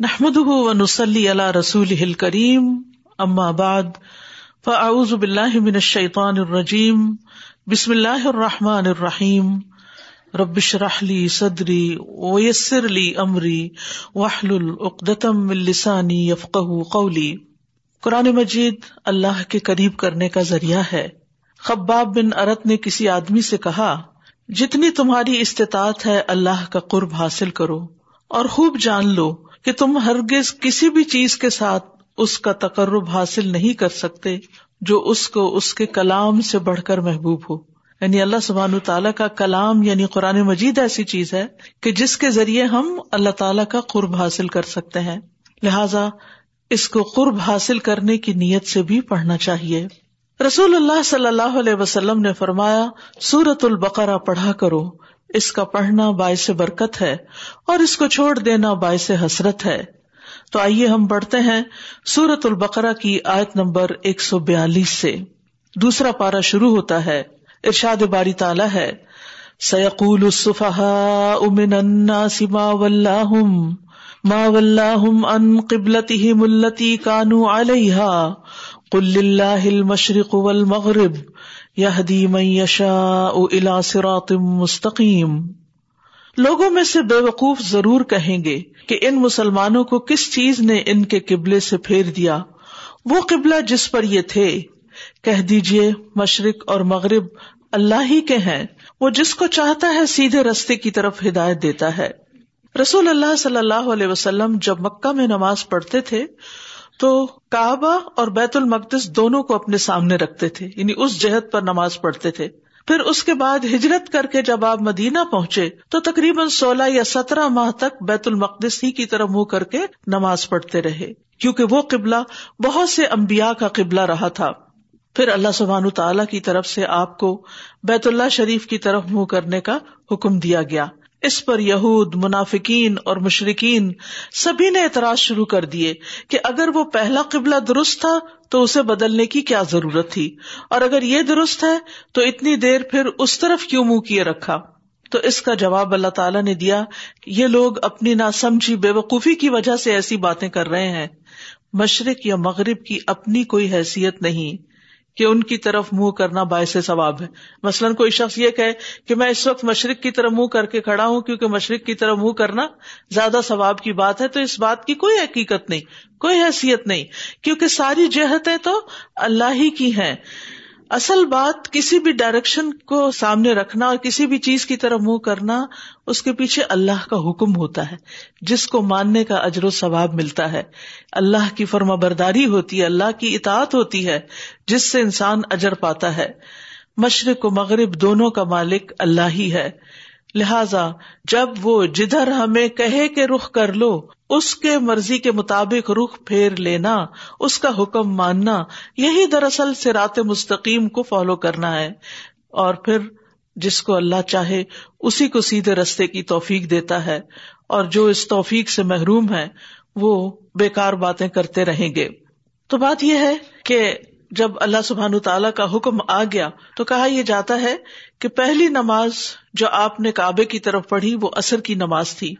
نحمد ونسلی علی رسول کریم اما بعد فاعوذ باللہ من الشیطان الرجیم بسم اللہ الرحمٰن الرحیم ربش رحلی صدری ویسر علی عمری وحل العقدم السانی یفق قولی قرآن مجید اللہ کے قریب کرنے کا ذریعہ ہے۔ خباب بن ارت نے کسی آدمی سے کہا، جتنی تمہاری استطاعت ہے، اللہ کا قرب حاصل کرو اور خوب جان لو۔ کہ تم ہرگز کسی بھی چیز کے ساتھ اس کا تقرب حاصل نہیں کر سکتے جو اس کو اس کے کلام سے بڑھ کر محبوب ہو۔ یعنی اللہ سبحان تعالیٰ کا کلام یعنی قرآن مجید ایسی چیز ہے کہ جس کے ذریعے ہم اللہ تعالیٰ کا قرب حاصل کر سکتے ہیں۔ لہذا اس کو قرب حاصل کرنے کی نیت سے بھی پڑھنا چاہیے۔ رسول اللہ صلی اللہ علیہ وسلم نے فرمایا سورت البقرا پڑھا کرو۔ اس کا پڑھنا باعث برکت ہے اور اس کو چھوڑ دینا باعث حسرت ہے۔ تو آئیے ہم پڑھتے ہیں سورت البقرا کی آیت نمبر ایک سو بیالیس سے۔ دوسرا پارا شروع ہوتا ہے۔ ارشاد باری تالا ہے۔ سیقول امن الناس ما ولاہم ما ولاہم ان قبلتی ملتی کانو علیہا قل اللہ المشرق والمغرب الا صراط مستقیم۔ لوگوں میں سے بے وقوف ضرور کہیں گے کہ ان مسلمانوں کو کس چیز نے ان کے قبلے سے پھیر دیا؟ وہ قبلہ جس پر یہ تھے۔ کہہ دیجیے مشرق اور مغرب اللہ ہی کے ہیں۔ وہ جس کو چاہتا ہے سیدھے رستے کی طرف ہدایت دیتا ہے۔ رسول اللہ صلی اللہ علیہ وسلم جب مکہ میں نماز پڑھتے تھے تو کعبہ اور بیت المقدس دونوں کو اپنے سامنے رکھتے تھے یعنی اس جہد پر نماز پڑھتے تھے۔ پھر اس کے بعد ہجرت کر کے جب آپ مدینہ پہنچے، تو تقریباً سولہ یا سترہ ماہ تک بیت المقدس ہی کی طرف منہ کر کے نماز پڑھتے رہے، کیونکہ وہ قبلہ بہت سے امبیا کا قبلہ رہا تھا۔ پھر اللہ سبحان تعالیٰ کی طرف سے آپ کو بیت اللہ شریف کی طرف منہ کرنے کا حکم دیا گیا۔ اس پر یہود، منافقین اور مشرقین سبھی نے اعتراض شروع کر دیے کہ اگر وہ پہلا قبلہ درست تھا تو اسے بدلنے کی کیا ضرورت تھی، اور اگر یہ درست ہے تو اتنی دیر پھر اس طرف کیوں منہ کیے رکھا؟ تو اس کا جواب اللہ تعالیٰ نے دیا یہ لوگ اپنی ناسمجھی، بے وقوفی کی وجہ سے ایسی باتیں کر رہے ہیں۔ مشرق یا مغرب کی اپنی کوئی حیثیت نہیں۔ کہ ان کی طرف منہ کرنا باعث ثواب ہے۔ مثلاً کوئی شخص یہ کہے کہ میں اس وقت مشرق کی طرف منہ کر کے کھڑا ہوں کیونکہ مشرق کی طرف منہ کرنا زیادہ ثواب کی بات ہے، تو اس بات کی کوئی حقیقت نہیں، کوئی حیثیت نہیں۔ کیونکہ ساری جہتیں تو اللہ ہی کی ہیں۔ اصل بات کسی بھی ڈائریکشن کو سامنے رکھنا اور کسی بھی چیز کی طرف منہ کرنا، اس کے پیچھے اللہ کا حکم ہوتا ہے، جس کو ماننے کا اجر و ثواب ملتا ہے۔ اللہ کی فرما برداری ہوتی ہے، اللہ کی اطاعت ہوتی ہے، جس سے انسان اجر پاتا ہے۔ مشرق و مغرب دونوں کا مالک اللہ ہی ہے۔ لہذا جب وہ جدھر ہمیں کہے کہ رخ کر لو، اس کے مرضی کے مطابق رخ پھیر لینا، اس کا حکم ماننا، یہی دراصل سے رات مستقیم کو فالو کرنا ہے۔ اور پھر جس کو اللہ چاہے، اسی کو سیدھے رستے کی توفیق دیتا ہے۔ اور جو اس توفیق سے محروم ہے، وہ بےکار باتیں کرتے رہیں گے۔ تو بات یہ ہے کہ جب اللہ سبحان تعالیٰ کا حکم آ گیا تو کہا یہ جاتا ہے کہ پہلی نماز جو آپ نے کعبے کی طرف پڑھی وہ اثر کی نماز تھی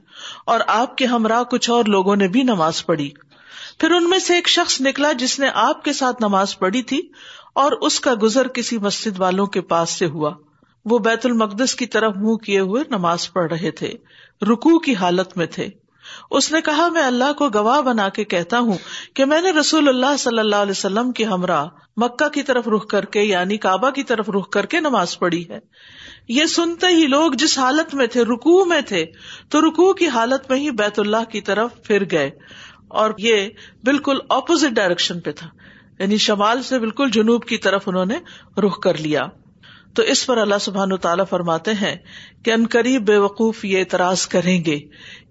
اور آپ کے ہمراہ کچھ اور لوگوں نے بھی نماز پڑھی۔ پھر ان میں سے ایک شخص نکلا جس نے آپ کے ساتھ نماز پڑھی تھی اور اس کا گزر کسی مسجد والوں کے پاس سے ہوا۔ وہ بیت المقدس کی طرف منہ کیے ہوئے نماز پڑھ رہے تھے رکو کی حالت میں تھے۔ اس نے کہا، میں اللہ کو گواہ بنا کے کہتا ہوں کہ میں نے رسول اللہ صلی اللہ علیہ وسلم کے ہمراہ مکہ کی طرف رخ کر کے یعنی کعبہ کی طرف رخ کر کے نماز پڑھی ہے۔ یہ سنتے ہی لوگ جس حالت میں تھے رکو میں تھے، تو رکو کی حالت میں ہی بیت اللہ کی طرف پھر گئے۔ اور یہ بالکل اپوزٹ ڈائریکشن پہ تھا یعنی شمال سے بالکل جنوب کی طرف انہوں نے رخ کر لیا۔ تو اس پر اللہ سبحان تعالیٰ فرماتے ہیں کہ ان قریب بے وقوف یہ اعتراض کریں گے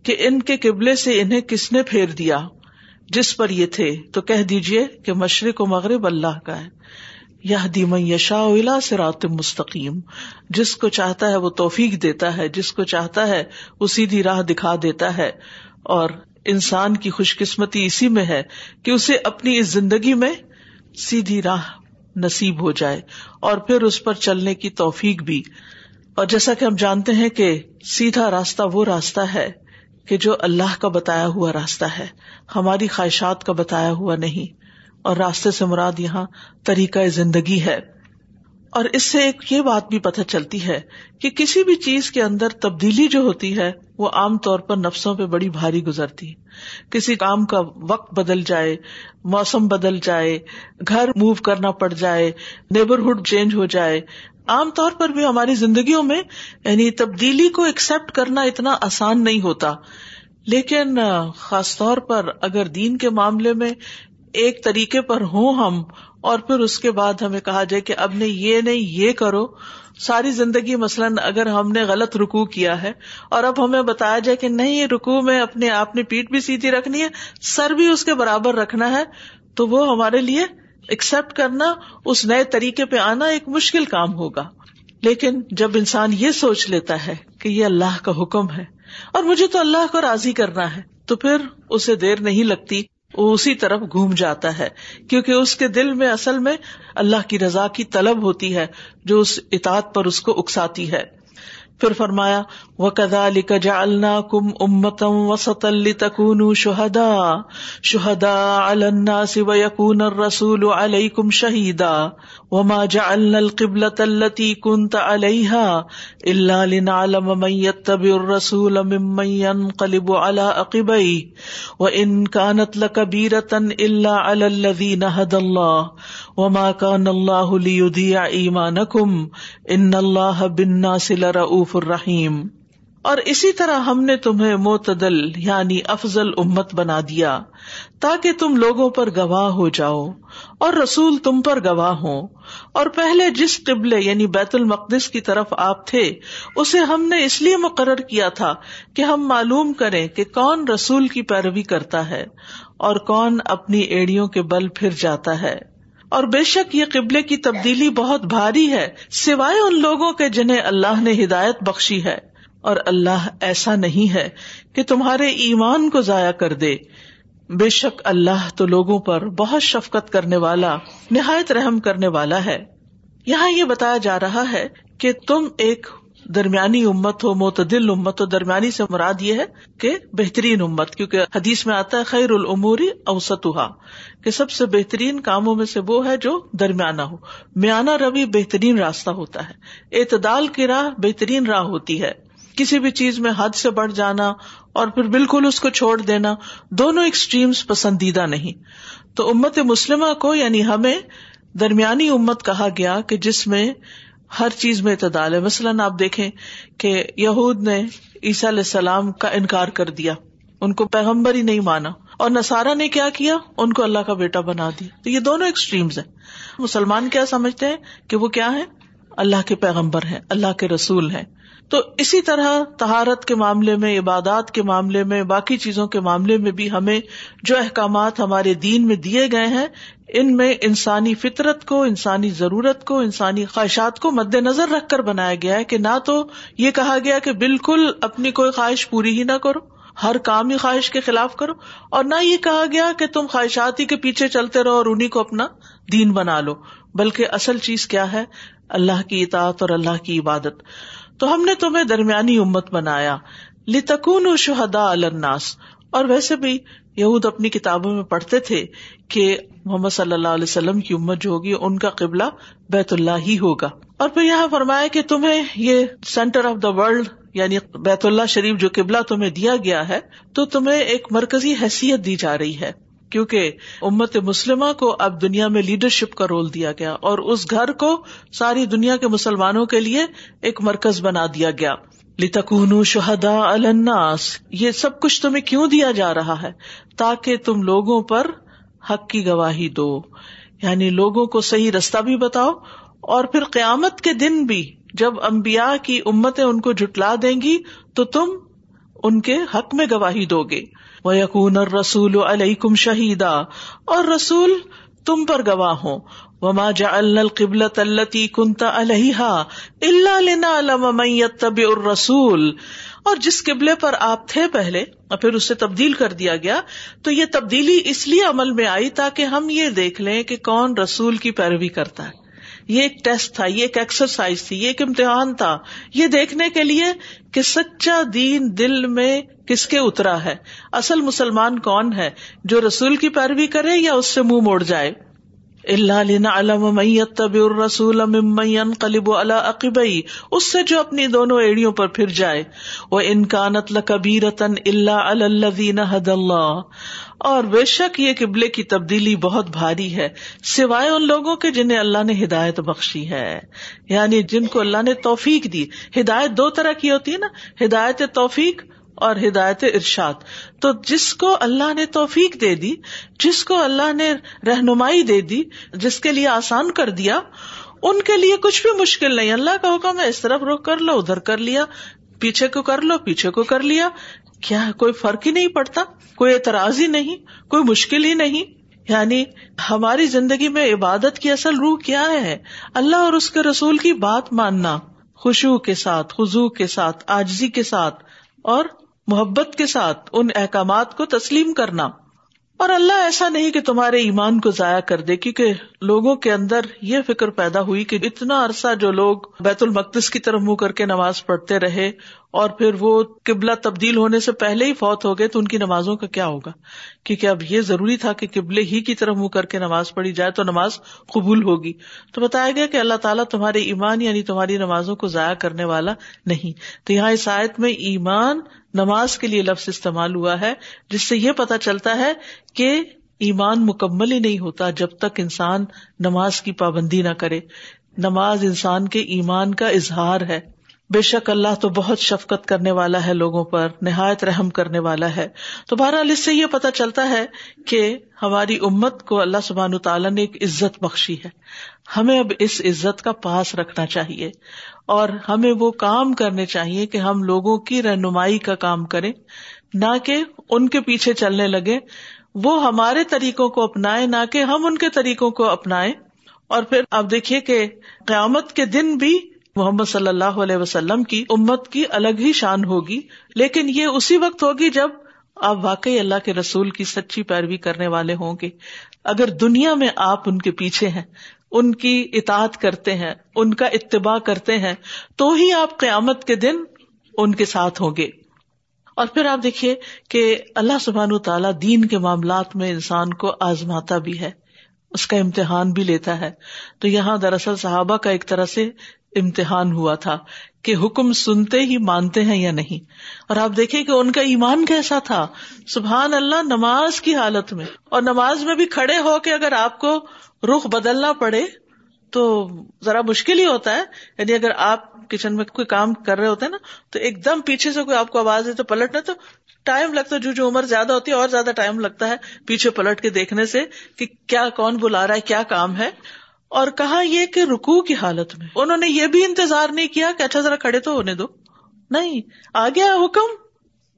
کہ ان کے قبلے سے انہیں کس نے پھیر دیا؟ جس پر یہ تھے، تو کہہ دیجیے کہ مشرق و مغرب اللہ کا ہے۔ یہ یشا سے رات مستقیم۔ جس کو چاہتا ہے وہ توفیق دیتا ہے، جس کو چاہتا ہے وہ سیدھی راہ دکھا دیتا ہے۔ اور انسان کی خوش قسمتی اسی میں ہے کہ اسے اپنی اس زندگی میں سیدھی راہ نصیب ہو جائے اور پھر اس پر چلنے کی توفیق بھی۔ اور جیسا کہ ہم جانتے ہیں کہ سیدھا راستہ وہ راستہ ہے کہ جو اللہ کا بتایا ہوا راستہ ہے، ہماری خواہشات کا بتایا ہوا نہیں۔ اور راستے سے مراد یہاں طریقہ زندگی ہے۔ اور اس سے ایک یہ بات بھی پتہ چلتی ہے کہ کسی بھی چیز کے اندر تبدیلی جو ہوتی ہے، وہ عام طور پر نفسوں پہ بڑی بھاری گزرتی۔ کسی کام کا وقت بدل جائے، موسم بدل جائے، گھر موو کرنا پڑ جائے نیبرہڈ چینج ہو جائے، عام طور پر بھی ہماری زندگیوں میں یعنی تبدیلی کو ایکسپٹ کرنا اتنا آسان نہیں ہوتا۔ لیکن، خاص طور پر اگر دین کے معاملے میں ایک طریقے پر ہوں ہم، اور پھر اس کے بعد ہمیں کہا جائے کہ اب نے یہ نہیں، یہ کرو۔ ساری زندگی مثلاً اگر ہم نے غلط رکو کیا ہے، اور اب ہمیں بتایا جائے کہ نہیں یہ رکو میں اپنے آپ نے پیٹ بھی سیدھی رکھنی ہے، سر بھی اس کے برابر رکھنا ہے، تو وہ ہمارے لیے ایکسپٹ کرنا، اس نئے طریقے پہ آنا ایک مشکل کام ہوگا۔ لیکن جب انسان یہ سوچ لیتا ہے کہ یہ اللہ کا حکم ہے، اور مجھے تو اللہ کو راضی کرنا ہے، تو پھر اسے دیر نہیں لگتی۔ وہ اسی طرف گھوم جاتا ہے، کیونکہ اس کے دل میں اصل میں اللہ کی رضا کی طلب ہوتی ہے، جو اس اطاعت پر اس کو اکساتی ہے۔ پھر فرمایا و کدا علی کجا اللہ کم امتم وسط تکون شہدا شہدا الناس و یقون رسول علیہ کم شہیدا وما جعلنا القبلة التي كنت عليها إلا لنعلم من يتبع الرسول ممن ينقلب على عقبيه وإن كانت لكبيرة إلا على الذين هدى الله. وما كان الله ليضيع الله بالناس لرؤوف رحيم اور اسی طرح ہم نے تمہیں معتدل یعنی افضل امت بنا دیا، تاکہ تم لوگوں پر گواہ ہو جاؤ، اور رسول تم پر گواہ ہو اور پہلے جس قبل یعنی بیت المقدس کی طرف آپ تھے، اسے ہم نے اس لیے مقرر کیا تھا کہ ہم معلوم کریں کہ کون رسول کی پیروی کرتا ہے اور کون اپنی ایڑیوں کے بل پھر جاتا ہے۔ اور بے شک یہ قبلے کی تبدیلی بہت بھاری ہے، سوائے ان لوگوں کے جنہیں اللہ نے ہدایت بخشی ہے۔ اور اللہ ایسا نہیں ہے کہ تمہارے ایمان کو ضائع کر دے۔ بے شک اللہ تو لوگوں پر بہت شفقت کرنے والا، نہایت رحم کرنے والا ہے۔ یہاں یہ بتایا جا رہا ہے کہ تم ایک درمیانی امت ہو، معتدل امت ہو، درمیانی سے مراد یہ ہے کہ بہترین امت، کیونکہ حدیث میں آتا ہے، خیر العموری اوسطاً کہ سب سے بہترین کاموں میں سے وہ ہے جو درمیانہ ہو۔ میانہ روی بہترین راستہ ہوتا ہے۔ اعتدال کی راہ بہترین راہ ہوتی ہے۔ کسی بھی چیز میں حد سے بڑھ جانا اور پھر بالکل اس کو چھوڑ دینا دونوں ایکسٹریمس پسندیدہ نہیں۔ تو امت مسلمہ کو یعنی ہمیں درمیانی امت کہا گیا کہ جس میں ہر چیز میں اعتدال ہے۔ مثلاً آپ دیکھیں کہ یہود نے عیسیٰ علیہ السلام کا انکار کر دیا۔ ان کو پیغمبر ہی نہیں مانا۔ اور نسارا نے کیا کیا؟ ان کو اللہ کا بیٹا بنا دیا۔ تو یہ دونوں ایکسٹریمز ہیں۔ مسلمان کیا سمجھتے ہیں کہ وہ کیا ہے اللہ کے پیغمبر ہیں، اللہ کے رسول ہیں۔ تو اسی طرح تہارت کے معاملے میں، عبادات کے معاملے میں، باقی چیزوں کے معاملے میں بھی ہمیں جو احکامات ہمارے دین میں دیے گئے ہیں، ان میں انسانی فطرت کو، انسانی ضرورت کو، انسانی خواہشات کو مد نظر رکھ کر بنایا گیا ہے کہ نہ تو یہ کہا گیا کہ بالکل اپنی کوئی خواہش پوری ہی نہ کرو، ہر کام ہی خواہش کے خلاف کرو، اور نہ یہ کہا گیا کہ تم خواہشات ہی کے پیچھے چلتے رہو اور انہیں کو اپنا دین بنا لو، بلکہ اصل چیز کیا ہے؟ اللہ کی اطاعت اور اللہ کی عبادت۔ تو ہم نے تمہیں درمیانی امت بنایا۔ لتکون شہدا الناس۔ اور ویسے بھی یہود اپنی کتابوں میں پڑھتے تھے کہ محمد صلی اللہ علیہ وسلم کی امت جو ہوگی، ان کا قبلہ بیت اللہ ہی ہوگا۔ اور پھر یہاں فرمایا کہ تمہیں یہ سینٹر آف دا ورلڈ یعنی بیت اللہ شریف جو قبلہ تمہیں دیا گیا ہے، تو تمہیں ایک مرکزی حیثیت دی جا رہی ہے۔ کیونکہ امت مسلمہ کو اب دنیا میں لیڈرشپ کا رول دیا گیا اور اس گھر کو ساری دنیا کے مسلمانوں کے لیے ایک مرکز بنا دیا گیا۔ لتکون شہدا الناس۔ یہ سب کچھ تمہیں کیوں دیا جا رہا ہے؟ تاکہ تم لوگوں پر حق کی گواہی دو۔ یعنی لوگوں کو صحیح رستہ بھی بتاؤ اور پھر قیامت کے دن بھی جب امبیا کی امتیں ان کو جٹلا دیں گی تو تم ان کے حق میں گواہی دو گے۔ وہ یقون رسول علیہ کم شہیدا اور رسول تم پر گواہ ہو وما جا القبل تلتی کنتا الحا اللہ لینا علم رسول اور جس قبلے پر آپ تھے پہلے، اور پھر اسے تبدیل کر دیا گیا، تو یہ تبدیلی اس لیے عمل میں آئی تاکہ ہم یہ دیکھ لیں کہ کون رسول کی پیروی کرتا ہے۔ یہ ایک ٹیسٹ تھا، یہ ایک ایکسرسائز تھی، یہ ایک امتحان تھا۔ یہ دیکھنے کے لیے کہ سچا دین دل میں کس کے اترا ہے؟ اصل مسلمان کون ہے؟ جو رسول کی پیروی کرے یا اس سے منہ موڑ جائے؟ اللہ رسول قلب عقبئی اس سے جو اپنی دونوں ایڑیوں پر پھر جائے۔ وہ انکانت لکبیرتن اللہ الدین حد اللہ اور بے شک یہ قبلے کی تبدیلی بہت بھاری ہے، سوائے ان لوگوں کے جنہیں اللہ نے ہدایت بخشی ہے۔ یعنی جن کو اللہ نے توفیق دی۔ ہدایت دو طرح کی ہوتی ہے نا، ہدایت توفیق اور ہدایت ارشاد۔ تو جس کو اللہ نے توفیق دے دی، جس کو اللہ نے رہنمائی دے دی، جس کے لیے آسان کر دیا، ان کے لیے کچھ بھی مشکل نہیں۔ اللہ کا حکم ہے، اس طرف رخ کر لو، ادھر کر لیا، پیچھے کو کر لو، پیچھے کو کر لیا۔ کیا کوئی فرق ہی نہیں پڑتا؟ کوئی اعتراض ہی نہیں، کوئی مشکل ہی نہیں۔ یعنی ہماری زندگی میں عبادت کی اصل روح کیا ہے؟ اللہ اور اس کے رسول کی بات ماننا خوشبو کے ساتھ خزو کے ساتھ آجزی کے ساتھ، اور محبت کے ساتھ ان احکامات کو تسلیم کرنا۔ اور اللہ ایسا نہیں کہ تمہارے ایمان کو ضائع کر دے، کیونکہ لوگوں کے اندر یہ فکر پیدا ہوئی کہ اتنا عرصہ جو لوگ بیت المقدس کی طرف منہ کر کے نماز پڑھتے رہے اور پھر وہ قبلہ تبدیل ہونے سے پہلے ہی فوت ہو گئے تو ان کی نمازوں کا کیا ہوگا؟ کیونکہ اب یہ ضروری تھا کہ قبلے ہی کی طرف منہ کر کے نماز پڑھی جائے تو نماز قبول ہوگی۔ تو بتایا گیا کہ اللہ تعالیٰ تمہارے ایمان یعنی تمہاری نمازوں کو ضائع کرنے والا نہیں۔ تو یہاں اس آیت میں ایمان نماز کے لیے لفظ استعمال ہوا ہے، جس سے یہ پتا چلتا ہے کہ ایمان مکمل ہی نہیں ہوتا جب تک انسان نماز کی پابندی نہ کرے۔ نماز انسان کے ایمان کا اظہار ہے۔ بے شک اللہ تو بہت شفقت کرنے والا ہے لوگوں پر، نہایت رحم کرنے والا ہے۔ تو بہرحال اس سے یہ پتا چلتا ہے کہ ہماری امت کو اللہ سبحان تعالیٰ نے ایک عزت بخشی ہے۔ ہمیں اب اس عزت کا پاس رکھنا چاہیے اور ہمیں وہ کام کرنے چاہیے کہ ہم لوگوں کی رہنمائی کا کام کریں۔ نہ کہ ان کے پیچھے چلنے لگے وہ ہمارے طریقوں کو اپنائے نہ کہ ہم ان کے طریقوں کو اپنائے اور پھر آپ دیکھیے کہ قیامت کے دن بھی محمد صلی اللہ علیہ وسلم کی امت کی الگ ہی شان ہوگی، لیکن یہ اسی وقت ہوگی جب آپ واقعی اللہ کے رسول کی سچی پیروی کرنے والے ہوں گے۔ اگر دنیا میں آپ ان کے پیچھے ہیں، ان کی اطاعت کرتے ہیں، ان کا اتباع کرتے ہیں، تو ہی آپ قیامت کے دن ان کے ساتھ ہوں گے۔ اور پھر آپ دیکھیے کہ اللہ سبحان تعالیٰ دین کے معاملات میں انسان کو آزماتا بھی ہے، اس کا امتحان بھی لیتا ہے۔ تو یہاں دراصل صحابہ کا ایک طرح سے امتحان ہوا تھا کہ حکم سنتے ہی مانتے ہیں یا نہیں۔ اور آپ دیکھیں کہ ان کا ایمان کیسا تھا۔ سبحان اللہ، نماز کی حالت میں۔ اور نماز میں بھی کھڑے ہو کے اگر آپ کو رخ بدلنا پڑے تو ذرا مشکل ہی ہوتا ہے۔ یعنی اگر آپ کچن میں کوئی کام کر رہے ہوتے ہیں نا، تو ایک دم پیچھے سے کوئی آپ کو آواز دے تو پلٹنا تو ٹائم لگتا ہے۔ جو جو عمر زیادہ ہوتی ہے، اور زیادہ ٹائم لگتا ہے پیچھے پلٹ کے دیکھنے سے کہ کیا کون بلا رہا ہے، کیا کام ہے۔ اور کہا یہ کہ رکو کی حالت میں۔ انہوں نے یہ بھی انتظار نہیں کیا کہ اچھا ذرا کھڑے تو ہونے دو۔ نہیں، آ گیا حکم۔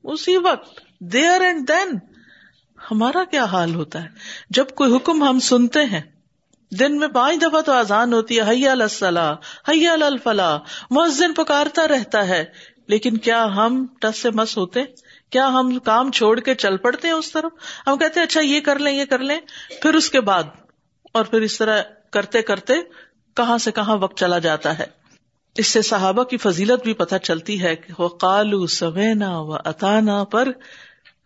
اسی وقت دیر اینڈ دین ہمارا کیا حال ہوتا ہے؟ جب کوئی حکم ہم سنتے ہیں، دن میں پانچ دفعہ تو آزان ہوتی ہے، حیا الصلاح، حیا الفلاح۔ مؤذن پکارتا رہتا ہے، لیکن کیا ہم ٹس سے مس ہوتے؟ کیا ہم کام چھوڑ کے چل پڑتے ہیں اس طرف؟ ہم کہتے ہیں اچھا یہ کر لیں، یہ کر لیں۔ پھر اس کے بعد، اور پھر اس طرح کرتے کرتے کہاں سے کہاں وقت چلا جاتا ہے۔ اس سے صحابہ کی فضیلت بھی پتہ چلتی ہے کہ وہ کالو سوینا و اتانا پر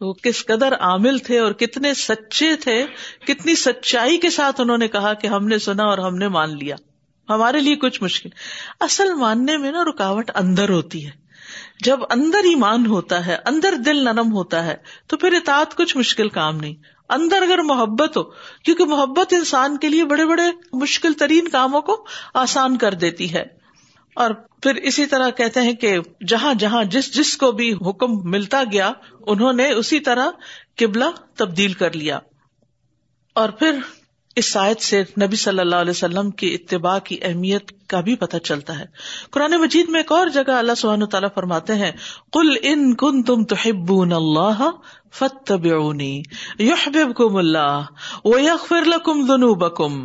وہ کس قدر عامل تھے اور کتنے سچے تھے، کتنی سچائی کے ساتھ انہوں نے کہا کہ ہم نے سنا اور ہم نے مان لیا۔ ہمارے لیے کچھ مشکل۔ اصل ماننے میں نا رکاوٹ اندر ہوتی ہے۔ جب اندر ایمان ہوتا ہے، اندر دل نرم ہوتا ہے، تو پھر اطاعت کچھ مشکل کام نہیں۔ اندر اگر محبت ہو، کیونکہ محبت انسان کے لیے بڑے بڑے مشکل ترین کاموں کو آسان کر دیتی ہے۔ اور پھر اسی طرح کہتے ہیں کہ جہاں جہاں جس جس کو بھی حکم ملتا گیا، انہوں نے اسی طرح قبلہ تبدیل کر لیا۔ اور پھر اس شاید سے نبی صلی اللہ علیہ وسلم کی اتباع کی اہمیت کا بھی پتہ چلتا ہے۔ قرآن مجید میں ایک اور جگہ اللہ سبحانہ تعالیٰ فرماتے ہیں کل ان کن تم تو اللہ فتبعونی یحببکم اللہ ویغفر لکم ذنوبکم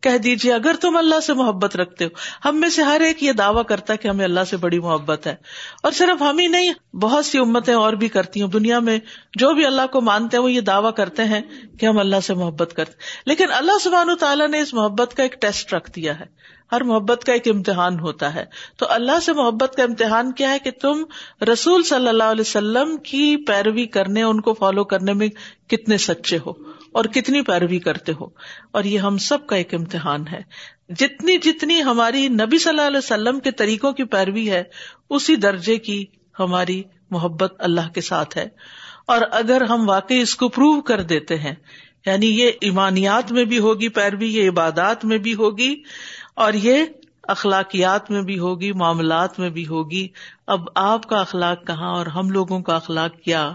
کہہ دیجیے اگر تم اللہ سے محبت رکھتے ہو، ہم میں سے ہر ایک یہ دعویٰ کرتا ہے کہ ہمیں اللہ سے بڑی محبت ہے۔ اور صرف ہم ہی نہیں، بہت سی امتیں اور بھی کرتی ہوں دنیا میں جو بھی اللہ کو مانتے ہیں، وہ یہ دعویٰ کرتے ہیں کہ ہم اللہ سے محبت کرتے لیکن اللہ سبحان تعالیٰ نے اس محبت کا ایک ٹیسٹ رکھ دیا ہے۔ ہر محبت کا ایک امتحان ہوتا ہے۔ تو اللہ سے محبت کا امتحان کیا ہے کہ تم رسول صلی اللہ علیہ وسلم کی پیروی کرنے، ان کو فالو کرنے میں کتنے سچے ہو۔ اور کتنی پیروی کرتے ہو۔ اور یہ ہم سب کا ایک امتحان ہے۔ جتنی جتنی ہماری نبی صلی اللہ علیہ وسلم کے طریقوں کی پیروی ہے، اسی درجے کی ہماری محبت اللہ کے ساتھ ہے۔ اور اگر ہم واقعی اس کو پروو کر دیتے ہیں یعنی یہ ایمانیات میں بھی ہوگی پیروی، یہ عبادات میں بھی ہوگی، اور یہ اخلاقیات میں بھی ہوگی، معاملات میں بھی ہوگی، اب آپ کا اخلاق کہاں اور ہم لوگوں کا اخلاق کیا؟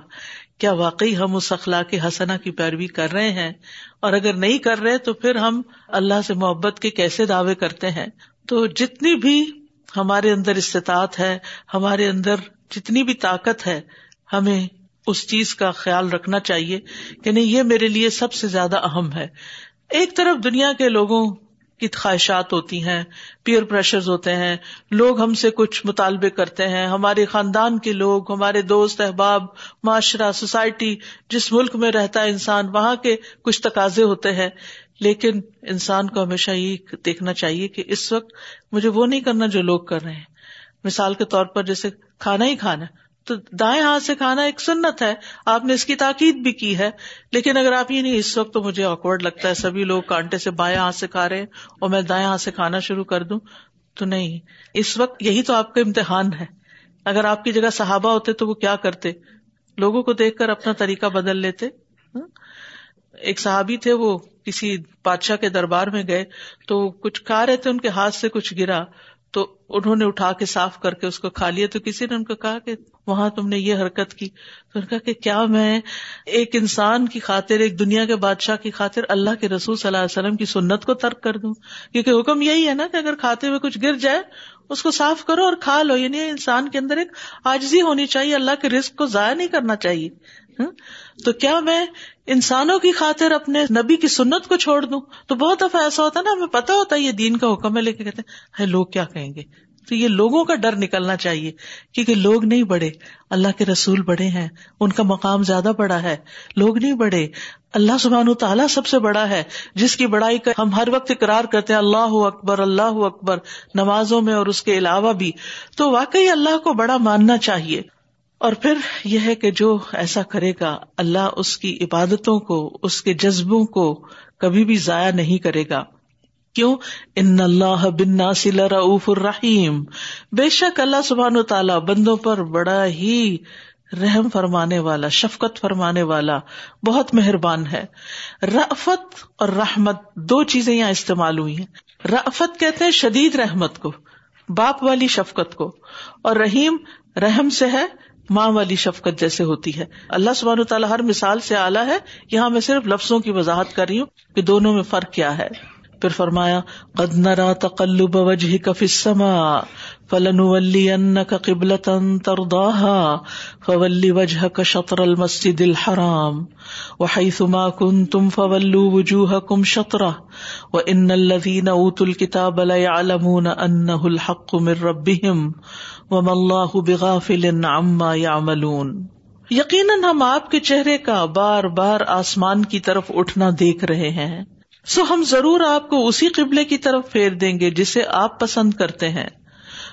کیا واقعی ہم اس اخلاق حسنا کی پیروی کر رہے ہیں؟ اور اگر نہیں کر رہے تو پھر ہم اللہ سے محبت کے کیسے دعوے کرتے ہیں؟ تو جتنی بھی ہمارے اندر استطاعت ہے، ہمارے اندر جتنی بھی طاقت ہے، ہمیں اس چیز کا خیال رکھنا چاہیے کہ نہیں، یہ میرے لیے سب سے زیادہ اہم ہے۔ ایک طرف دنیا کے لوگوں کی خواہشات ہوتی ہیں پیئر پریشر ہوتے ہیں، لوگ ہم سے کچھ مطالبے کرتے ہیں، ہمارے خاندان کے لوگ، ہمارے دوست، احباب، معاشرہ، سوسائٹی، جس ملک میں رہتا ہے انسان، وہاں کے کچھ تقاضے ہوتے ہیں۔ لیکن انسان کو ہمیشہ یہ دیکھنا چاہیے کہ اس وقت مجھے وہ نہیں کرنا جو لوگ کر رہے ہیں۔ مثال کے طور پر جیسے کھانا ہی کھانا۔ تو دائیں ہاتھ سے کھانا ایک سنت ہے۔ آپ نے اس کی تاکید بھی کی ہے۔ لیکن اگر آپ یہ نہیں، اس وقت تو مجھے آکورڈ لگتا ہے۔ سبھی لوگ کانٹے سے بائیں ہاتھ سے کھا رہے ہیں اور میں دائیں ہاتھ سے کھانا شروع کر دوں تو نہیں۔ اس وقت یہی تو آپ کا امتحان ہے۔ اگر آپ کی جگہ صحابہ ہوتے تو وہ کیا کرتے؟ لوگوں کو دیکھ کر اپنا طریقہ بدل لیتے۔ ہاں؟ ایک صحابی تھے، وہ کسی بادشاہ کے دربار میں گئے تو کچھ کھا رہے تھے، ان کے ہاتھ سے کچھ گرا۔ تو انہوں نے اٹھا کے صاف کر کے اس کو کھا لیا تو کسی نے ان کو کہا کہ وہاں تم نے یہ حرکت کی تو کہا کہ کیا میں ایک انسان کی خاطر، ایک دنیا کے بادشاہ کی خاطر اللہ کے رسول صلی اللہ علیہ وسلم کی سنت کو ترک کر دوں؟ کیونکہ حکم یہی ہے نا کہ اگر کھاتے ہوئے کچھ گر جائے، اس کو صاف کرو اور کھا لو۔ یعنی انسان کے اندر ایک آجزی ہونی چاہیے، اللہ کے رسک کو ضائع نہیں کرنا چاہیے۔ ہاں؟ تو کیا میں انسانوں کی خاطر اپنے نبی کی سنت کو چھوڑ دوں؟ تو بہت دفعہ ایسا ہوتا ہے نا، ہمیں پتا ہوتا ہے یہ دین کا حکم ہے لے کے کہتے ہیں لوگ کیا کہیں گے؟ تو یہ لوگوں کا ڈر نکلنا چاہیے، کیونکہ لوگ نہیں بڑے اللہ کے رسول بڑے ہیں، ان کا مقام زیادہ بڑا ہے۔ لوگ نہیں بڑے اللہ سبحان تعالیٰ سب سے بڑا ہے، جس کی بڑائی کا ہم ہر وقت اقرار کرتے ہیں، اللہ اکبر اللہ اکبر، نمازوں میں اور اس کے علاوہ بھی۔ تو واقعی اللہ کو بڑا ماننا چاہیے۔ اور پھر یہ ہے کہ جو ایسا کرے گا، اللہ اس کی عبادتوں کو، اس کے جذبوں کو کبھی بھی ضائع نہیں کرے گا۔ کیوں؟ ان اللہ بن ناصل رعف الرحیم۔ بے شک اللہ سبحان و تعالیٰ بندوں پر بڑا ہی رحم فرمانے والا، شفقت فرمانے والا بہت مہربان ہے۔ رفت اور رحمت دو چیزیں یہاں استعمال ہوئی ہیں۔ رفت کہتے ہیں شدید رحمت کو، باپ والی شفقت کو۔ اور رحیم رحم سے ہے ماں والی شفقت جیسے ہوتی ہے۔ اللہ سبحانہ تعالیٰ ہر مثال سے اعلیٰ ہے۔ یہاں میں صرف لفظوں کی وضاحت کر رہی ہوں کہ دونوں میں فرق کیا ہے۔ پھر فرمایا، قد نرا تقلب وجهك في السماء فلنولينك قبلة ترضاها فول وجهك شطر المسجد الحرام وحيث ما كنتم فولوا وجوهكم شطره وإن الذين أوتوا الكتاب ليعلمون أنه الحق من ربهم وما الله بغافل عما يعملون یقیناً ہم آپ کے چہرے کا بار بار آسمان کی طرف اٹھنا دیکھ رہے ہیں۔ سو ہم ضرور آپ کو اسی قبلے کی طرف پھیر دیں گے جسے آپ پسند کرتے ہیں۔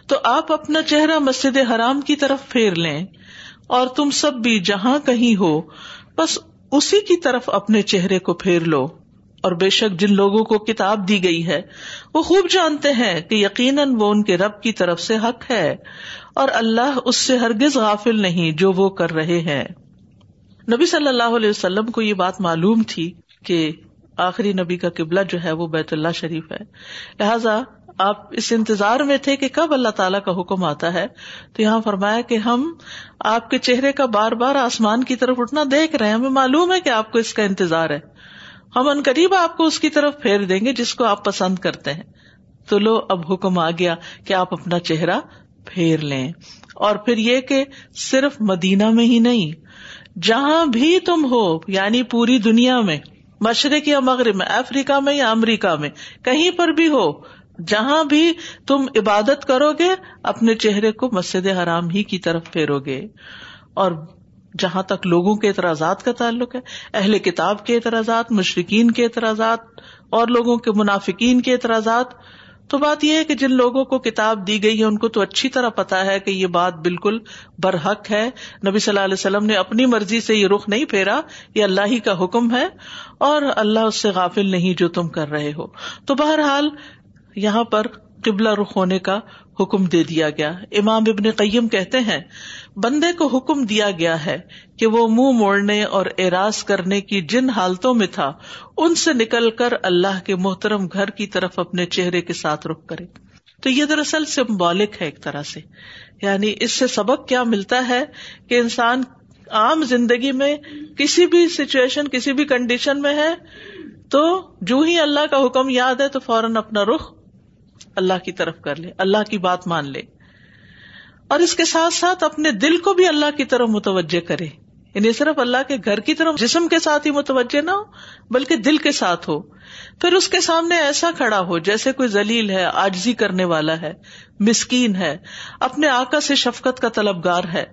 تو آپ اپنا چہرہ مسجد حرام کی طرف پھیر لیں۔ اور تم سب بھی جہاں کہیں ہو، بس اسی کی طرف اپنے چہرے کو پھیر لو۔ اور بے شک جن لوگوں کو کتاب دی گئی ہے، وہ خوب جانتے ہیں کہ یقیناً وہ ان کے رب کی طرف سے حق ہے، اور اللہ اس سے ہرگز غافل نہیں جو وہ کر رہے ہیں۔ نبی صلی اللہ علیہ وسلم کو یہ بات معلوم تھی کہ آخری نبی کا قبلہ جو ہے وہ بیت اللہ شریف ہے۔ لہذا آپ اس انتظار میں تھے کہ کب اللہ تعالیٰ کا حکم آتا ہے۔ تو یہاں فرمایا کہ ہم آپ کے چہرے کا بار بار آسمان کی طرف اٹھنا دیکھ رہے ہیں، ہمیں معلوم ہے کہ آپ کو اس کا انتظار ہے۔ ہم ان قریب آپ کو اس کی طرف پھیر دیں گے جس کو آپ پسند کرتے ہیں۔ تو لو، اب حکم آ گیا کہ آپ اپنا چہرہ پھیر لیں۔ اور پھر یہ کہ صرف مدینہ میں ہی نہیں، جہاں بھی تم ہو یعنی پوری دنیا میں، مشرق یا مغرب میں، افریقہ میں یا امریکہ میں، کہیں پر بھی ہو، جہاں بھی تم عبادت کرو گے، اپنے چہرے کو مسجد حرام ہی کی طرف پھیرو گے۔ اور جہاں تک لوگوں کے اعتراضات کا تعلق ہے، اہل کتاب کے اعتراضات مشرقین کے اعتراضات اور لوگوں کے منافقین کے اعتراضات۔ تو بات یہ ہے کہ جن لوگوں کو کتاب دی گئی ہے، ان کو تو اچھی طرح پتا ہے کہ یہ بات بالکل برحق ہے۔ نبی صلی اللہ علیہ وسلم نے اپنی مرضی سے یہ رخ نہیں پھیرا، یہ اللہ ہی کا حکم ہے اور اللہ اس سے غافل نہیں جو تم کر رہے ہو۔ تو بہرحال یہاں پر قبلہ رخ ہونے کا حکم دے دیا گیا۔ امام ابن قیم کہتے ہیں، بندے کو حکم دیا گیا ہے کہ وہ منہ موڑنے اور اراض کرنے کی جن حالتوں میں تھا، ان سے نکل کر اللہ کے محترم گھر کی طرف اپنے چہرے کے ساتھ رخ کرے۔ تو یہ دراصل سمبولک ہے ایک طرح سے۔ یعنی اس سے سبق کیا ملتا ہے کہ انسان عام زندگی میں کسی بھی سچویشن کسی بھی کنڈیشن میں ہے، تو جو ہی اللہ کا حکم یاد ہے تو فوراً اپنا رخ اللہ کی طرف کر لے، اللہ کی بات مان لے۔ اور اس کے ساتھ ساتھ اپنے دل کو بھی اللہ کی طرف متوجہ کرے۔ یعنی صرف اللہ کے گھر کی طرف جسم کے ساتھ ہی متوجہ نہ ہو، بلکہ دل کے ساتھ ہو۔ پھر اس کے سامنے ایسا کھڑا ہو جیسے کوئی ذلیل ہے آجزی کرنے والا ہے، مسکین ہے، اپنے آکا سے شفقت کا طلبگار ہے۔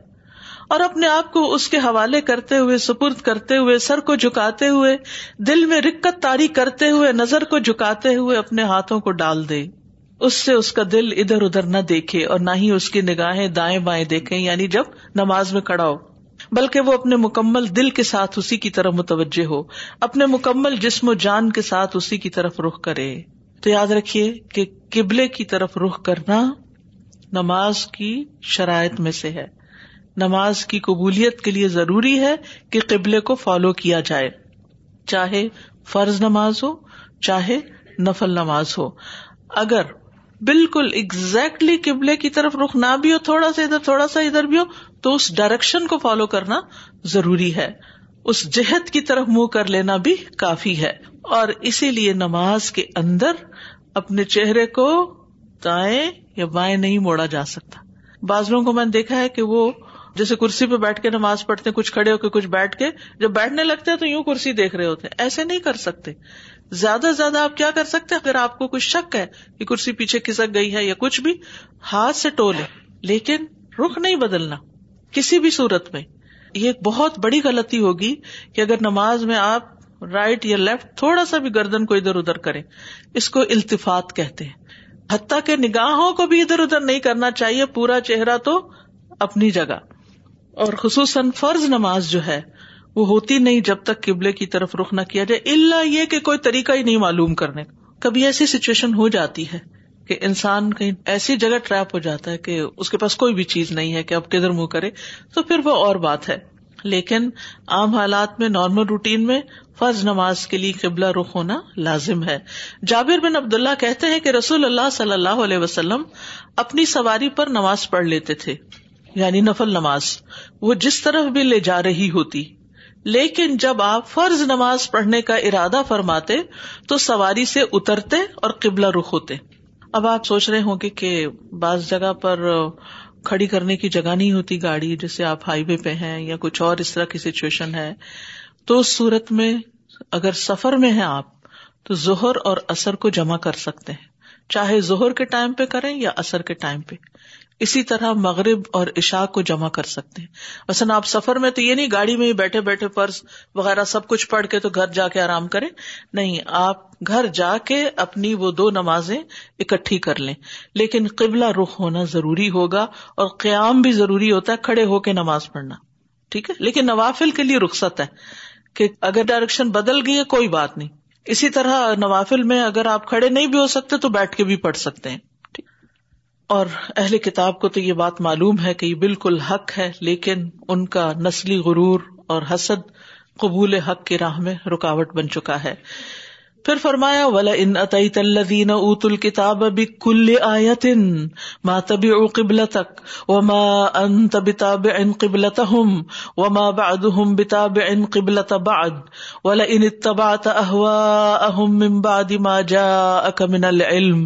اور اپنے آپ کو اس کے حوالے کرتے ہوئے، سپرد کرتے ہوئے، سر کو جھکاتے ہوئے، دل میں رکت تاری کرتے ہوئے، نظر کو جھکاتے ہوئے اپنے ہاتھوں کو ڈال دے۔ اس سے اس کا دل ادھر ادھر نہ دیکھے اور نہ ہی اس کی نگاہیں دائیں بائیں دیکھے یعنی جب نماز میں کھڑا ہو۔ بلکہ وہ اپنے مکمل دل کے ساتھ اسی کی طرف متوجہ ہو، اپنے مکمل جسم و جان کے ساتھ اسی کی طرف رخ کرے۔ تو یاد رکھیے کہ قبلے کی طرف رخ کرنا نماز کی شرائط میں سے ہے۔ نماز کی قبولیت کے لیے ضروری ہے کہ قبلے کو فالو کیا جائے۔ چاہے فرض نماز ہو، چاہے نفل نماز ہو۔ اگر بالکل اگزیکٹلی قبلے کی طرف رخ نہ بھی ہو، تھوڑا سا ادھر، تھوڑا سا ادھر بھی ہو، تو اس ڈائریکشن کو فالو کرنا ضروری ہے۔ اس جہد کی طرف منہ کر لینا بھی کافی ہے۔ اور اسی لیے نماز کے اندر اپنے چہرے کو دائیں یا بائیں نہیں موڑا جا سکتا۔ بعض لوگوں کو میں نے دیکھا ہے کہ وہ جیسے کرسی پہ بیٹھ کے نماز پڑھتے کچھ کھڑے ہو کے، کچھ بیٹھ کے، جب بیٹھنے لگتے ہیں تو یوں کرسی دیکھ رہے ہوتے ہیں۔ ایسے نہیں کر سکتے۔ زیادہ سے زیادہ آپ کیا کر سکتے اگر آپ کو کچھ شک ہے کہ کرسی پیچھے کھسک گئی ہے یا کچھ بھی، ہاتھ سے ٹولے لیکن رخ نہیں بدلنا، کسی بھی صورت میں۔ یہ ایک بہت بڑی غلطی ہوگی کہ اگر نماز میں آپ رائٹ یا لیفٹ تھوڑا سا بھی گردن کو ادھر ادھر کریں، اس کو التفات کہتے ہیں۔ حتیٰ کہ نگاہوں کو بھی ادھر ادھر نہیں کرنا چاہیے، پورا چہرہ تو اپنی جگہ۔ اور خصوصاً فرض نماز جو ہے وہ ہوتی نہیں جب تک قبلے کی طرف رخ نہ کیا جائے۔ اللہ یہ کہ کوئی طریقہ ہی نہیں معلوم کرنے کبھی ایسی سچویشن ہو جاتی ہے کہ انسان کہیں ایسی جگہ ٹریپ ہو جاتا ہے کہ اس کے پاس کوئی بھی چیز نہیں ہے کہ اب کدھر منہ کرے، تو پھر وہ اور بات ہے۔ لیکن عام حالات میں نارمل روٹین میں فرض نماز کے لیے قبلہ رخ ہونا لازم ہے۔ جابر بن عبد اللہ کہتے ہیں کہ رسول اللہ صلی اللہ علیہ وسلم اپنی سواری پر نماز پڑھ لیتے تھے یعنی نفل نماز۔ وہ جس طرف بھی لے جا رہی ہوتی لیکن جب آپ فرض نماز پڑھنے کا ارادہ فرماتے تو سواری سے اترتے اور قبلہ رخ ہوتے۔ اب آپ سوچ رہے ہوں گے کہ بعض جگہ پر کھڑی کرنے کی جگہ نہیں ہوتی گاڑی، جیسے آپ ہائی وے پہ ہیں یا کچھ اور اس طرح کی سچویشن ہے۔ تو اس صورت میں اگر سفر میں ہیں آپ، تو زہر اور اثر کو جمع کر سکتے ہیں۔ چاہے زہر کے ٹائم پہ کریں یا اثر کے ٹائم پہ۔ اسی طرح مغرب اور عشاء کو جمع کر سکتے ہیں۔ مثلاً آپ سفر میں تو یہ نہیں گاڑی میں ہی بیٹھے بیٹھے فرض وغیرہ سب کچھ پڑھ کے تو گھر جا کے آرام کریں۔ نہیں، آپ گھر جا کے اپنی وہ دو نمازیں اکٹھی کر لیں۔ لیکن قبلہ رخ ہونا ضروری ہوگا اور قیام بھی ضروری ہوتا ہے کھڑے ہو کے نماز پڑھنا۔ ٹھیک ہے؟ لیکن نوافل کے لیے رخصت ہے کہ اگر ڈائریکشن بدل گئی ہے، کوئی بات نہیں۔ اسی طرح نوافل میں اگر آپ کھڑے نہیں بھی ہو سکتے تو بیٹھ کے بھی پڑھ سکتے ہیں۔ اور اہل کتاب کو تو یہ بات معلوم ہے کہ یہ بالکل حق ہے، لیکن ان کا نسلی غرور اور حسد قبول حق کی راہ میں رکاوٹ بن چکا ہے۔ پھر فرمایا ولا ان عطیت الذین اوت الکتاب بکل آیت ما تبعوا قبلتک وما انت بتابع قبلتهم وما بعدهم بتابع قبلت بعد ولا ان اتبعت اهواءهم من بعد ما جاءك من العلم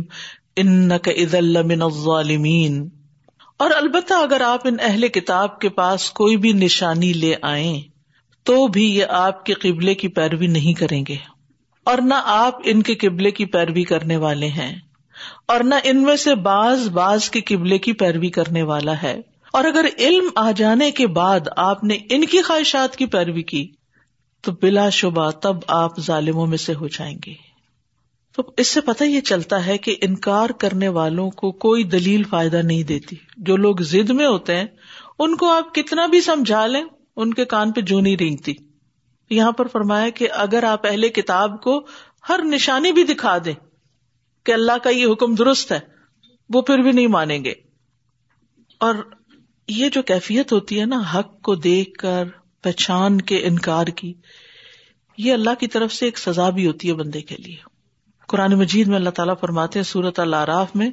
ان من ظالمین اور البتہ اگر آپ ان اہل کتاب کے پاس کوئی بھی نشانی لے آئے تو بھی یہ آپ کے قبلے کی پیروی نہیں کریں گے۔ اور نہ آپ ان کے قبلے کی پیروی کرنے والے ہیں۔ اور نہ ان میں سے باز باز کے قبلے کی پیروی کرنے والا ہے۔ اور اگر علم آ جانے کے بعد آپ نے ان کی خواہشات کی پیروی کی، تو بلا شبہ تب آپ ظالموں میں سے ہو جائیں گے۔ تو اس سے پتہ یہ چلتا ہے کہ انکار کرنے والوں کو کوئی دلیل فائدہ نہیں دیتی۔ جو لوگ زد میں ہوتے ہیں، ان کو آپ کتنا بھی سمجھا لیں، ان کے کان پہ جو نہیں رینگتی۔ یہاں پر فرمایا کہ اگر آپ اہل کتاب کو ہر نشانی بھی دکھا دیں کہ اللہ کا یہ حکم درست ہے، وہ پھر بھی نہیں مانیں گے۔ اور یہ جو کیفیت ہوتی ہے نا، حق کو دیکھ کر پہچان کے انکار کی، یہ اللہ کی طرف سے ایک سزا بھی ہوتی ہے بندے کے لیے۔ قرآن مجید میں اللہ تعالیٰ فرماتے ہیں سورت اللہ میں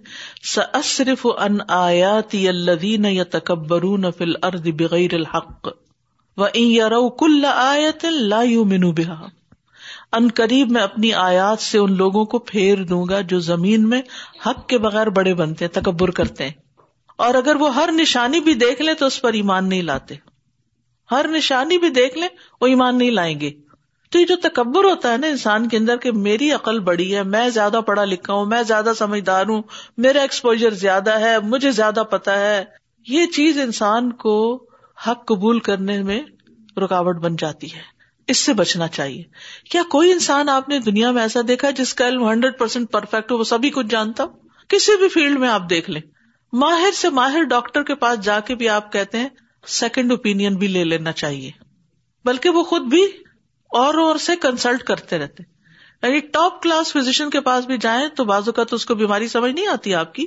صرف ان آیاتی الذین یتکبرون فی الارض بغیر الحق و ان یرو کل آیت لا یؤمنوا بها ان قریب میں اپنی آیات سے ان لوگوں کو پھیر دوں گا جو زمین میں حق کے بغیر بڑے بنتے ہیں، تکبر کرتے ہیں۔ اور اگر وہ ہر نشانی بھی دیکھ لیں تو اس پر ایمان نہیں لاتے۔ ہر نشانی بھی دیکھ لیں، وہ ایمان نہیں لائیں گے۔ تو یہ جو تکبر ہوتا ہے نا انسان کے اندر کہ میری عقل بڑی ہے، میں زیادہ پڑھا لکھا ہوں، میں زیادہ سمجھدار ہوں، میرا ایکسپوجر زیادہ ہے، مجھے زیادہ پتا ہے، یہ چیز انسان کو حق قبول کرنے میں رکاوٹ بن جاتی ہے۔ اس سے بچنا چاہیے۔ کیا کوئی انسان آپ نے دنیا میں ایسا دیکھا جس کا علم ہنڈریڈ پرسینٹ پرفیکٹ ہو، وہ سبھی کچھ جانتا؟ ہو کسی بھی فیلڈ میں آپ دیکھ لیں۔ ماہر سے ماہر ڈاکٹر کے پاس جا کے بھی آپ کہتے ہیں سیکنڈ اوپین بھی لے لینا چاہیے۔ بلکہ وہ خود بھی اور اور سے کنسلٹ کرتے رہتے۔ یعنی ٹاپ کلاس فزیشین کے پاس بھی جائیں تو بازو کا تو اس کو بیماری سمجھ نہیں آتی آپ کی۔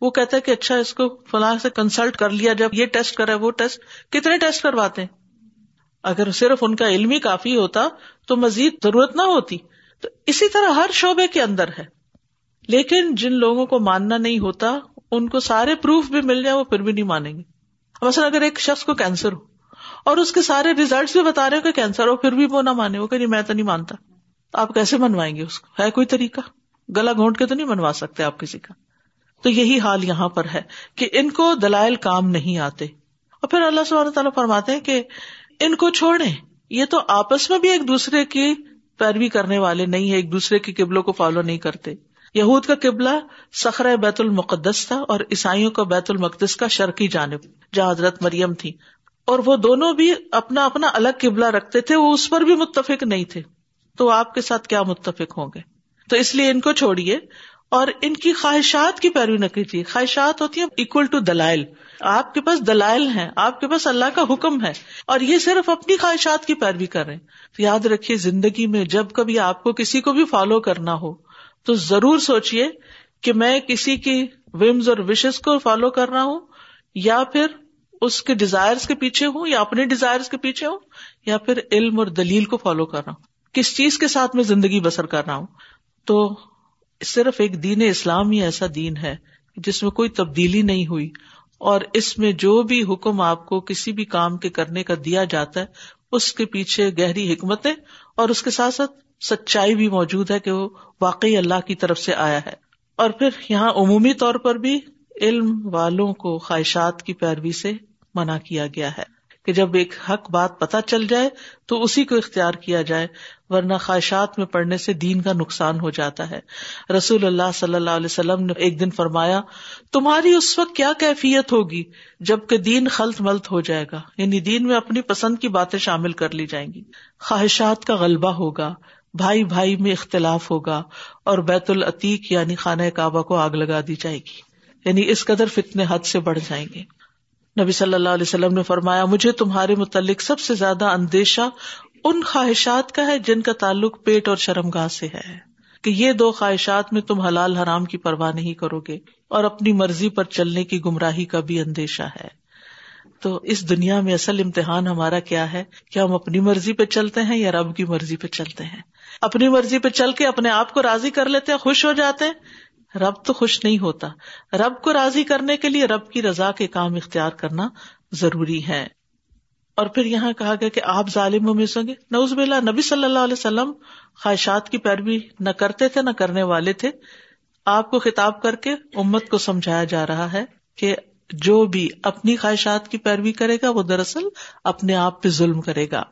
وہ کہتا ہے کہ اچھا اس کو فلاں سے کنسلٹ کر لیا، جب یہ ٹیسٹ کرا وہ ٹیسٹ کتنے ٹیسٹ کرواتے ہیں؟ اگر صرف ان کا علم ہی کافی ہوتا تو مزید ضرورت نہ ہوتی۔ تو اسی طرح ہر شعبے کے اندر ہے۔ لیکن جن لوگوں کو ماننا نہیں ہوتا، ان کو سارے پروف بھی مل جائے، وہ پھر بھی نہیں مانیں گے۔ مثلا اگر ایک شخص کو کینسر ہو اور اس کے سارے ریزلٹ بھی بتا رہے ہو کہ کینسر ہو، پھر بھی وہ نہ مانے، وہ کہ میں تو نہیں مانتا۔ آپ کیسے منوائیں گے اس کو؟ ہے کوئی طریقہ؟ گلا گھونٹ کے تو نہیں منوا سکتے آپ کسی کا۔ تو یہی حال یہاں پر ہے کہ ان کو دلائل کام نہیں آتے۔ اور پھر اللہ سب تعالیٰ فرماتے ہیں کہ ان کو چھوڑے یہ تو آپس میں بھی ایک دوسرے کی پیروی کرنے والے نہیں ہے ایک دوسرے کی قبلوں کو فالو نہیں کرتے۔ یہود کا قبلہ سخر بیت المقدس تھا اور عیسائیوں کا بیت المقدس کا شرقی جانب، جہاں حضرت مریم تھی۔ اور وہ دونوں بھی اپنا اپنا الگ قبلہ رکھتے تھے، وہ اس پر بھی متفق نہیں تھے۔ تو آپ کے ساتھ کیا متفق ہوں گے؟ تو اس لیے ان کو چھوڑیے۔ اور ان کی خواہشات کی پیروی نہ کیجیے۔ خواہشات ہوتی ہیں اکول ٹو دلائل۔ آپ کے پاس دلائل ہیں، آپ کے پاس اللہ کا حکم ہے۔ اور یہ صرف اپنی خواہشات کی پیروی کر رہے ہیں۔ تو یاد رکھیے زندگی میں جب کبھی آپ کو کسی کو بھی فالو کرنا ہو، تو ضرور سوچیے کہ میں کسی کی ومز اور وشز کو فالو کر رہا ہوں یا پھر اس کے ڈیزائر کے پیچھے ہوں یا اپنے ڈیزائر کے پیچھے ہوں یا پھر علم اور دلیل کو فالو کر رہا ہوں۔ کس چیز کے ساتھ میں زندگی بسر کر رہا ہوں؟ تو صرف ایک دین اسلام ہی ایسا دین ہے جس میں کوئی تبدیلی نہیں ہوئی اور اس میں جو بھی حکم آپ کو کسی بھی کام کے کرنے کا دیا جاتا ہے، اس کے پیچھے گہری حکمتیں اور اس کے ساتھ ساتھ سچائی بھی موجود ہے کہ وہ واقعی اللہ کی طرف سے آیا ہے۔ اور پھر یہاں عمومی طور پر بھی علم والوں کو خواہشات کی پیروی سے منع کیا گیا ہے کہ جب ایک حق بات پتا چل جائے تو اسی کو اختیار کیا جائے، ورنہ خواہشات میں پڑنے سے دین کا نقصان ہو جاتا ہے۔ رسول اللہ صلی اللہ علیہ وسلم نے ایک دن فرمایا، تمہاری اس وقت کیا کیفیت ہوگی جبکہ دین خلط ملت ہو جائے گا یعنی دین میں اپنی پسند کی باتیں شامل کر لی جائیں گی۔ خواہشات کا غلبہ ہوگا، بھائی بھائی میں اختلاف ہوگا اور بیت العتیق یعنی خانہ کعبہ کو آگ لگا دی جائے گی یعنی اس قدر فتنے حد سے بڑھ جائیں گے۔ نبی صلی اللہ علیہ وسلم نے فرمایا، مجھے تمہارے متعلق سب سے زیادہ اندیشہ ان خواہشات کا ہے جن کا تعلق پیٹ اور شرم گاہ سے ہے کہ یہ دو خواہشات میں تم حلال حرام کی پرواہ نہیں کرو گے اور اپنی مرضی پر چلنے کی گمراہی کا بھی اندیشہ ہے۔ تو اس دنیا میں اصل امتحان ہمارا کیا ہے؟ کہ ہم اپنی مرضی پہ چلتے ہیں یا رب کی مرضی پہ چلتے ہیں؟ اپنی مرضی پہ چل کے اپنے آپ کو راضی کر لیتے ہیں، خوش ہو جاتے ہیں؟ رب تو خوش نہیں ہوتا۔ رب کو راضی کرنے کے لیے رب کی رضا کے کام اختیار کرنا ضروری ہے۔ اور پھر یہاں کہا گیا کہ آپ ظالموں میں سنگے نوز بلا نبی صلی اللہ علیہ وسلم خواہشات کی پیروی نہ کرتے تھے، نہ کرنے والے تھے۔ آپ کو خطاب کر کے امت کو سمجھایا جا رہا ہے کہ جو بھی اپنی خواہشات کی پیروی کرے گا، وہ دراصل اپنے آپ پہ ظلم کرے گا۔